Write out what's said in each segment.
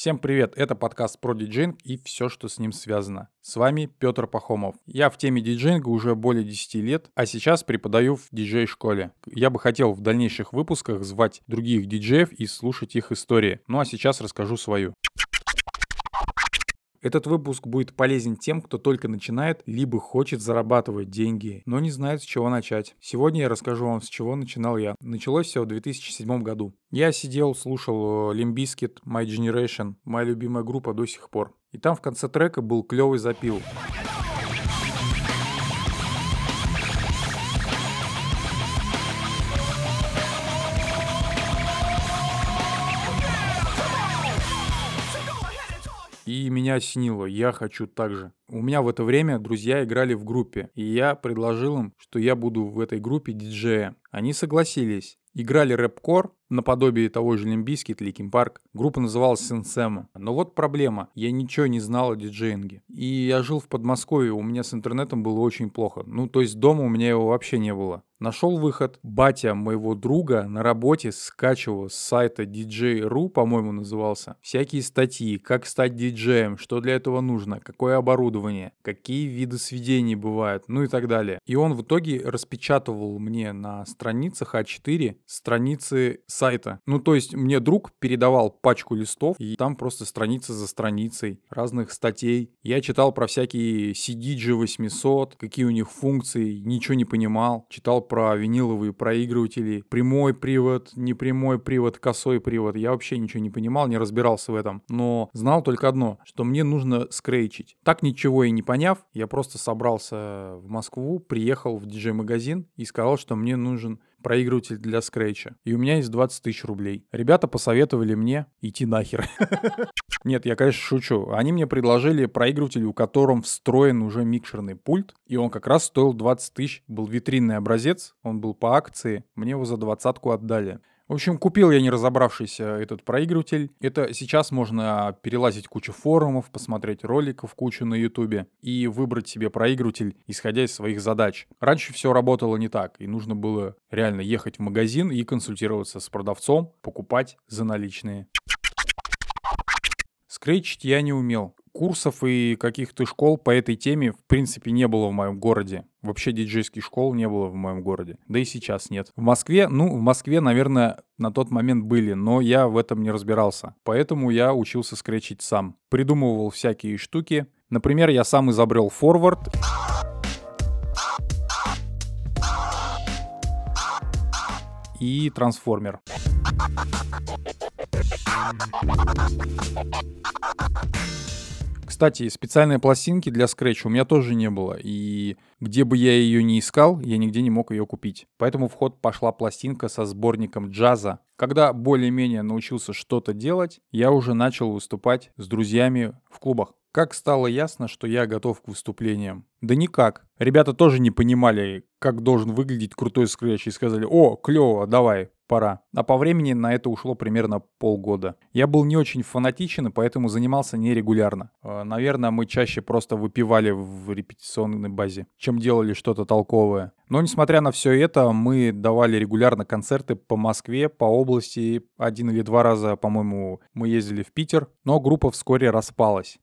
Всем привет, это подкаст про диджейнг и все, что с ним связано. С вами Петр Пахомов. Я в теме диджейнга уже более 10 лет, а сейчас преподаю в диджей-школе. Я бы хотел в дальнейших выпусках звать других диджеев и слушать их истории. Ну а сейчас расскажу свою. Этот выпуск будет полезен тем, кто только начинает, либо хочет зарабатывать деньги, но не знает, с чего начать. Сегодня я расскажу вам, с чего начинал я. Началось все в 2007 году. Я сидел, слушал Limbiskit, My Generation, моя любимая группа до сих пор. И там в конце трека был клевый запил. И меня осенило, я хочу так же. У меня в это время друзья играли в группе, и я предложил им, что я буду в этой группе диджея. Они согласились. Играли рэп-кор, наподобие того же Лимбийский, Ликин Парк. Группа называлась Сенсема. Но вот проблема. Я ничего не знал о диджеинге. И я жил в Подмосковье, у меня с интернетом было очень плохо. Ну, то есть дома у меня его вообще не было. Нашел выход. Батя моего друга на работе скачивал с сайта DJ.ru, по-моему, назывался, всякие статьи, как стать диджеем, что для этого нужно, какое оборудование, какие виды сведений бывают, ну и так далее. И он в итоге распечатывал мне на страницах А4 страницы сайта. Ну, то есть мне друг передавал пачку листов, и там просто страница за страницей разных статей. Я читал про всякие CDG 800, какие у них функции, ничего не понимал. Читал про виниловые проигрыватели, прямой привод, непрямой привод, косой привод. Я вообще ничего не понимал, не разбирался в этом. Но знал только одно, что мне нужно скрейчить. Так ничего и не поняв, я просто собрался в Москву, приехал в диджей-магазин и сказал, что мне нужен проигрыватель для скретча. И у меня есть 20 тысяч рублей. Ребята посоветовали мне идти нахер. Нет, я, конечно, шучу. Они мне предложили проигрыватель, у котором встроен уже микшерный пульт, и он как раз стоил 20 тысяч. Был витринный образец, он был по акции, мне его за двадцатку отдали. В общем, купил я не разобравшийся этот проигрыватель. Это сейчас можно перелазить кучу форумов, посмотреть роликов кучу на ютубе и выбрать себе проигрыватель, исходя из своих задач. Раньше все работало не так, и нужно было реально ехать в магазин и консультироваться с продавцом, покупать за наличные. Скретчить я не умел. Курсов и каких-то школ по этой теме в принципе не было в моем городе. Вообще диджейских школ не было в моем городе. Да и сейчас нет. В Москве, ну, в Москве, наверное, на тот момент были, но я в этом не разбирался. Поэтому я учился скретчить сам. Придумывал всякие штуки. Например, я сам изобрел форвард. И трансформер. Кстати, специальной пластинки для Scratch у меня тоже не было, и где бы я ее ни искал, я нигде не мог ее купить. Поэтому в ход пошла пластинка со сборником джаза. Когда более-менее научился что-то делать, я уже начал выступать с друзьями в клубах. Как стало ясно, что я готов к выступлениям? Да никак. Ребята тоже не понимали, как должен выглядеть крутой скретч, и сказали, о, клево, давай, пора. А по времени на это ушло примерно полгода. Я был не очень фанатичен, и поэтому занимался нерегулярно. Э, наверное, мы чаще просто выпивали в репетиционной базе, чем делали что-то толковое. Но несмотря на все это, мы давали регулярно концерты по Москве, по области. Один или два раза, по-моему, мы ездили в Питер, но группа вскоре распалась.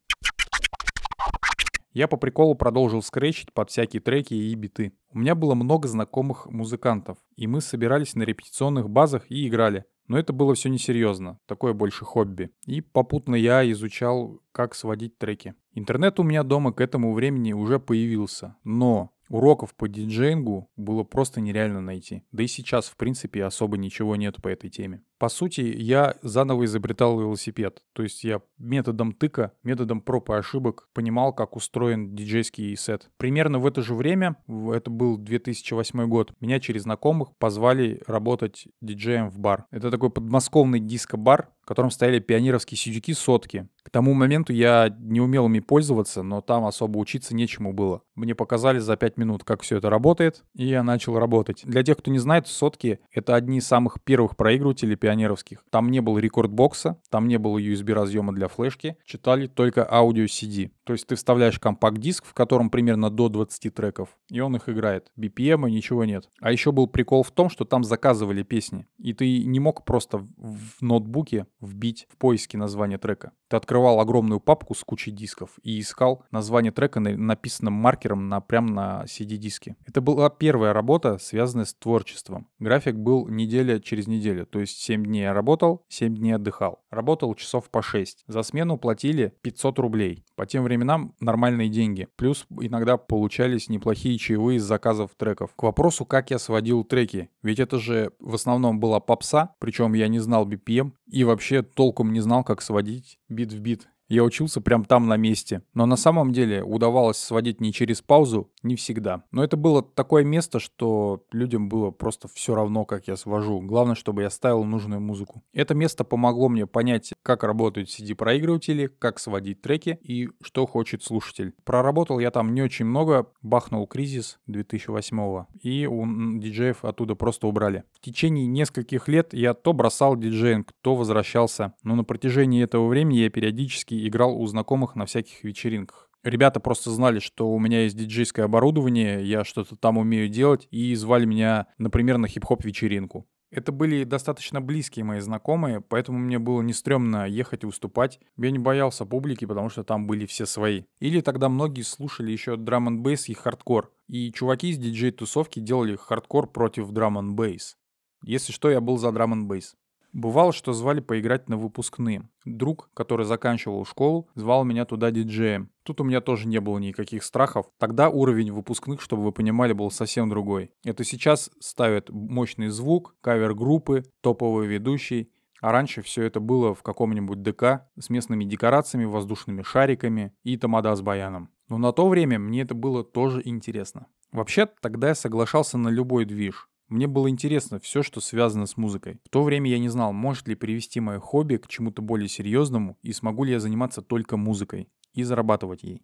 Я по приколу продолжил скретчить под всякие треки и биты. У меня было много знакомых музыкантов, и мы собирались на репетиционных базах и играли. Но это было все несерьезно, такое больше хобби. И попутно я изучал, как сводить треки. Интернет у меня дома к этому времени уже появился, но Уроков по диджеингу было просто нереально найти. Да и сейчас, в принципе, особо ничего нет по этой теме. По сути, я заново изобретал велосипед. То есть я методом тыка, методом проб и ошибок понимал, как устроен диджейский сет. Примерно в это же время, это был 2008 год, меня через знакомых позвали работать диджеем в бар. Это такой подмосковный диско-бар, в котором стояли пионеровские сидюки сотки. К тому моменту я не умел ими пользоваться, но там особо учиться нечему было. Мне показали за 5 минут, как все это работает, и я начал работать. Для тех, кто не знает, сотки — это одни из самых первых проигрывателей пионеровских. Там не было рекордбокса, там не было USB-разъема для флешки, читали только аудио CD. То есть ты вставляешь компакт-диск, в котором примерно до 20 треков, и он их играет. BPM и ничего нет. А еще был прикол в том, что там заказывали песни, и ты не мог просто в ноутбуке вбить в поиске название трека. Ты открывал огромную папку с кучей дисков и искал название трека, написанным маркером на, прямо на CD-диске. Это была первая работа, связанная с творчеством. График был неделя через неделю, то есть 7 дней я работал, 7 дней отдыхал. Работал часов по 6. За смену платили 500 рублей. По тем временам нормальные деньги. Плюс иногда получались неплохие чаевые из заказов треков. К вопросу, как я сводил треки. Ведь это же в основном была попса, причем я не знал BPM и вообще толком не знал, как сводить бит в бит. Я учился прям там на месте. Но на самом деле удавалось сводить не через паузу, не всегда. Но это было такое место, что людям было просто все равно, как я свожу. Главное, чтобы я ставил нужную музыку. Это место помогло мне понять, как работают CD-проигрыватели, как сводить треки и что хочет слушатель. Проработал я там не очень много, бахнул кризис 2008 и у диджеев оттуда просто убрали. В течение нескольких лет я то бросал диджеинг, то возвращался. Но на протяжении этого времени я периодически играл у знакомых на всяких вечеринках. Ребята просто знали, что у меня есть диджейское оборудование, я что-то там умею делать, и звали меня, например, на хип-хоп вечеринку. Это были достаточно близкие мои знакомые, поэтому мне было не стрёмно ехать и выступать. Я не боялся публики, потому что там были все свои. Или тогда многие слушали еще драм н бейс и хардкор. И чуваки из диджей-тусовки делали хардкор против драм н бейс. Если что, я был за драм н бейс. Бывало, что звали поиграть на выпускные. Друг, который заканчивал школу, звал меня туда диджеем. Тут у меня тоже не было никаких страхов. Тогда уровень выпускных, чтобы вы понимали, был совсем другой. Это сейчас ставят мощный звук, кавер-группы, топовый ведущий. А раньше все это было в каком-нибудь ДК с местными декорациями, воздушными шариками и тамада с баяном. Но на то время мне это было тоже интересно. Вообще, тогда я соглашался на любой движ. Мне было интересно все, что связано с музыкой. В то время я не знал, может ли привести мое хобби к чему-то более серьезному и смогу ли я заниматься только музыкой и зарабатывать ей.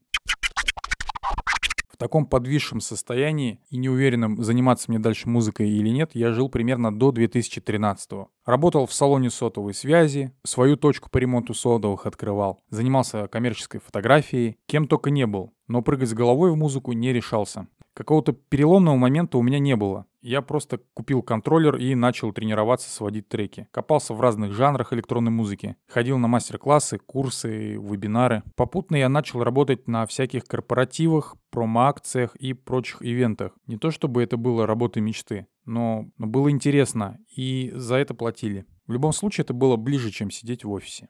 В таком подвисшем состоянии и неуверенным, заниматься мне дальше музыкой или нет, я жил примерно до 2013 -го. Работал в салоне сотовой связи, свою точку по ремонту сотовых открывал, занимался коммерческой фотографией, кем только не был, но прыгать с головой в музыку не решался. Какого-то переломного момента у меня не было. Я просто купил контроллер и начал тренироваться сводить треки. Копался в разных жанрах электронной музыки. Ходил на мастер-классы, курсы, вебинары. Попутно я начал работать на всяких корпоративах, промо-акциях и прочих ивентах. Не то чтобы это было работой мечты, но, было интересно, и за это платили. В любом случае это было ближе, чем сидеть в офисе.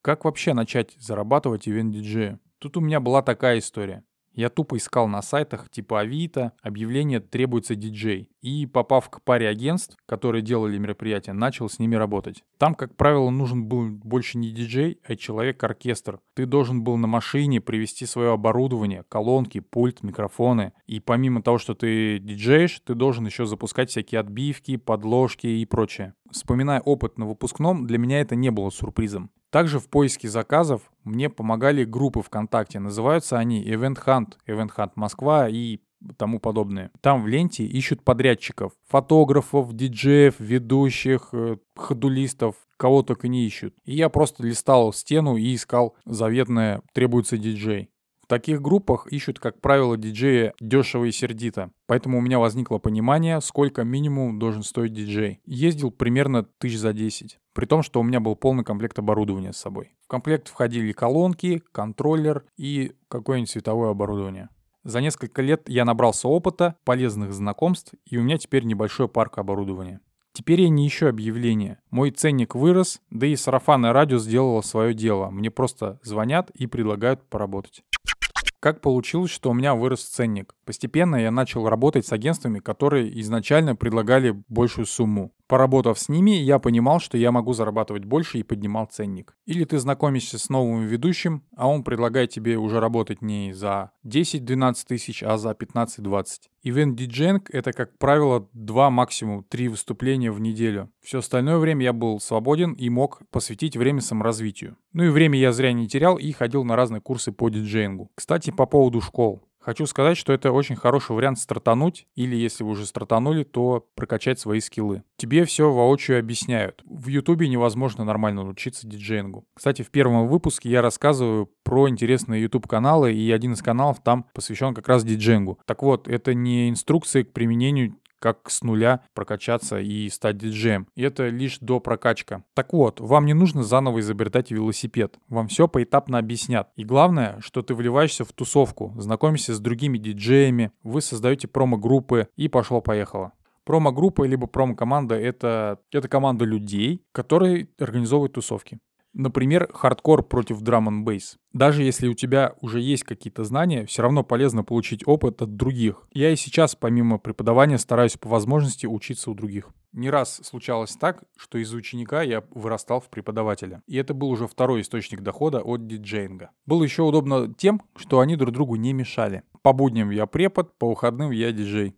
Как вообще начать зарабатывать ивент-диджея? Тут у меня была такая история. Я тупо искал на сайтах типа Авито, объявление «Требуется диджей». И, попав к паре агентств, которые делали мероприятия, начал с ними работать. Там, как правило, нужен был больше не диджей, а человек-оркестр. Ты должен был на машине привести свое оборудование, колонки, пульт, микрофоны. И помимо того, что ты диджеешь, ты должен еще запускать всякие отбивки, подложки и прочее. Вспоминая опыт на выпускном, для меня это не было сюрпризом. Также в поиске заказов мне помогали группы ВКонтакте. Называются они Event Hunt, Event Hunt Москва и тому подобное. Там в ленте ищут подрядчиков, фотографов, диджеев, ведущих, э, ходулистов, кого только не ищут. И я просто листал стену и искал заветное «требуется диджей». Таких группах ищут, как правило, диджея дешево и сердито. Поэтому у меня возникло понимание, сколько минимум должен стоить диджей. Ездил примерно тысяч за 10. При том, что у меня был полный комплект оборудования с собой. В комплект входили колонки, контроллер и какое-нибудь световое оборудование. За несколько лет я набрался опыта, полезных знакомств, и у меня теперь небольшой парк оборудования. Теперь я не ищу объявления. Мой ценник вырос, да и сарафанное радио сделало свое дело. Мне просто звонят и предлагают поработать. Как получилось, что у меня вырос ценник? Постепенно я начал работать с агентствами, которые изначально предлагали большую сумму. Поработав с ними, я понимал, что я могу зарабатывать больше и поднимал ценник. Или ты знакомишься с новым ведущим, а он предлагает тебе уже работать не за 10-12 тысяч, а за 15-20. Ивент диджейнг — это, как правило, два максимум три выступления в неделю. Все остальное время я был свободен и мог посвятить время саморазвитию. Ну и время я зря не терял и ходил на разные курсы по диджеингу. Кстати, по поводу школ. Хочу сказать, что это очень хороший вариант стартануть, или если вы уже стартанули, то прокачать свои скиллы. Тебе все воочию объясняют. В Ютубе невозможно нормально научиться диджеингу. Кстати, в первом выпуске я рассказываю про интересные YouTube-каналы, и один из каналов там посвящен как раз диджеингу. Так вот, это не инструкции к применению как с нуля прокачаться и стать диджеем. И это лишь до прокачка. Так вот, вам не нужно заново изобретать велосипед. Вам все поэтапно объяснят. И главное, что ты вливаешься в тусовку, знакомишься с другими диджеями, вы создаете промо-группы и пошло-поехало. Промо-группа либо промо-команда это, это команда людей, которые организовывают тусовки. Например, хардкор против драм н бейс. Даже если у тебя уже есть какие-то знания, все равно полезно получить опыт от других. Я и сейчас, помимо преподавания, стараюсь по возможности учиться у других. Не раз случалось так, что из ученика я вырастал в преподавателя. И это был уже второй источник дохода от диджеинга. Было еще удобно тем, что они друг другу не мешали. По будням я препод, по выходным я диджей.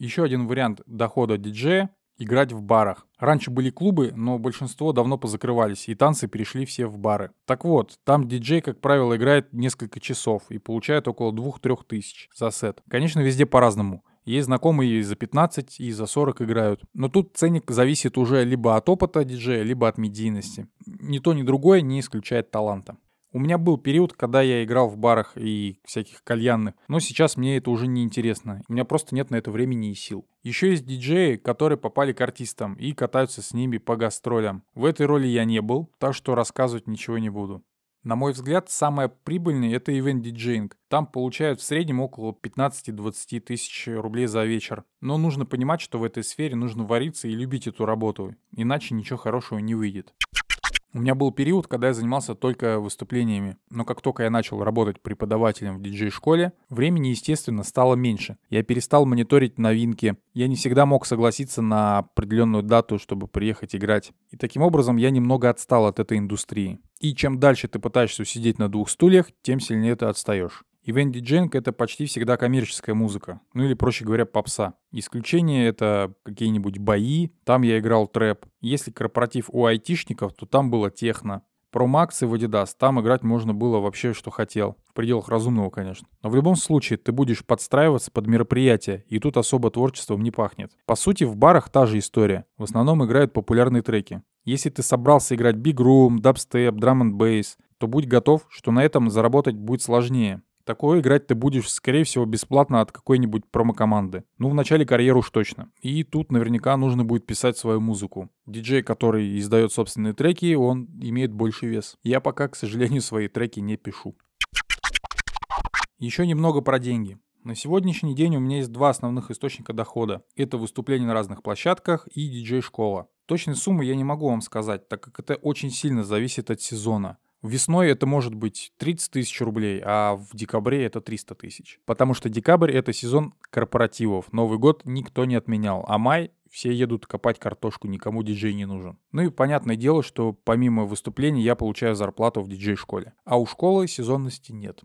Еще один вариант дохода диджея играть в барах. Раньше были клубы, но большинство давно позакрывались, и танцы перешли все в бары. Так вот, там диджей, как правило, играет несколько часов и получает около 2-3 тысяч за сет. Конечно, везде по-разному. Есть знакомые и за 15, и за 40 играют. Но тут ценник зависит уже либо от опыта диджея, либо от медийности. Ни то, ни другое не исключает таланта. У меня был период, когда я играл в барах и всяких кальянных, но сейчас мне это уже не интересно. У меня просто нет на это времени и сил. Еще есть диджеи, которые попали к артистам и катаются с ними по гастролям. В этой роли я не был, так что рассказывать ничего не буду. На мой взгляд, самое прибыльное – это ивент-диджеинг. Там получают в среднем около 15-20 тысяч рублей за вечер. Но нужно понимать, что в этой сфере нужно вариться и любить эту работу, иначе ничего хорошего не выйдет. У меня был период, когда я занимался только выступлениями, но как только я начал работать преподавателем в диджей-школе, времени, естественно, стало меньше. Я перестал мониторить новинки, я не всегда мог согласиться на определенную дату, чтобы приехать играть. И таким образом я немного отстал от этой индустрии. И чем дальше ты пытаешься сидеть на двух стульях, тем сильнее ты отстаешь. Ивент диджейнг — это почти всегда коммерческая музыка, ну или, проще говоря, попса. Исключение — это какие-нибудь бои, там я играл трэп. Если корпоратив у айтишников, то там было техно. Про Макс и в там играть можно было вообще, что хотел. В пределах разумного, конечно. Но в любом случае, ты будешь подстраиваться под мероприятие, и тут особо творчеством не пахнет. По сути, в барах та же история. В основном играют популярные треки. Если ты собрался играть Big Room, Dubstep, Drum and Bass, то будь готов, что на этом заработать будет сложнее. Такое играть ты будешь, скорее всего, бесплатно от какой-нибудь промокоманды. Ну, в начале карьеры уж точно. И тут наверняка нужно будет писать свою музыку. Диджей, который издает собственные треки, он имеет больше вес. Я пока, к сожалению, свои треки не пишу. Еще немного про деньги. На сегодняшний день у меня есть два основных источника дохода. Это выступления на разных площадках и диджей-школа. Точной суммы я не могу вам сказать, так как это очень сильно зависит от сезона. Весной это может быть 30 тысяч рублей, а в декабре это 300 тысяч. Потому что декабрь — это сезон корпоративов. Новый год никто не отменял, а май все едут копать картошку, никому диджей не нужен. Ну и понятное дело, что помимо выступлений я получаю зарплату в диджей-школе. А у школы сезонности нет.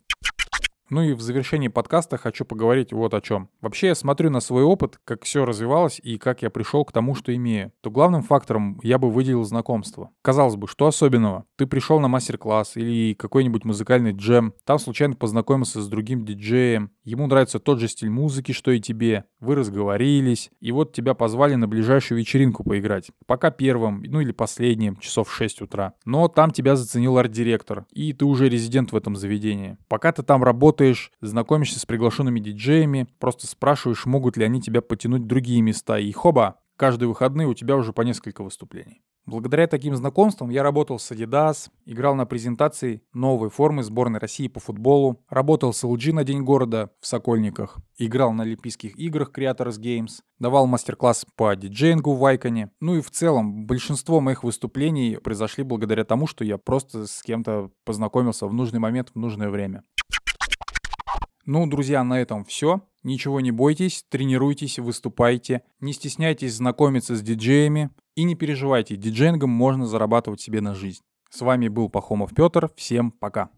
Ну и в завершении подкаста хочу поговорить вот о чем. Вообще я смотрю на свой опыт, как все развивалось и как я пришел к тому, что имею. То главным фактором я бы выделил знакомство. Казалось бы, что особенного? Ты пришел на мастер-класс или какой-нибудь музыкальный джем, там случайно познакомился с другим диджеем, ему нравится тот же стиль музыки, что и тебе, вы разговорились, и вот тебя позвали на ближайшую вечеринку поиграть. Пока первым, ну или последним, часов в 6 утра. Но там тебя заценил арт-директор, и ты уже резидент в этом заведении. Пока ты там работаешь, работаешь, знакомишься с приглашенными диджеями, просто спрашиваешь, могут ли они тебя потянуть в другие места, и хоба, каждые выходные у тебя уже по несколько выступлений. Благодаря таким знакомствам я работал с Adidas, играл на презентации новой формы сборной России по футболу, работал с LG на День города в Сокольниках, играл на Олимпийских играх Creators Games, давал мастер-класс по диджеингу в Вайконе. Ну и в целом большинство моих выступлений произошли благодаря тому, что я просто с кем-то познакомился в нужный момент, в нужное время. Ну, друзья, на этом все. Ничего не бойтесь, тренируйтесь, выступайте, не стесняйтесь знакомиться с диджеями и не переживайте, диджеингом можно зарабатывать себе на жизнь. С вами был Пахомов Петр, всем пока.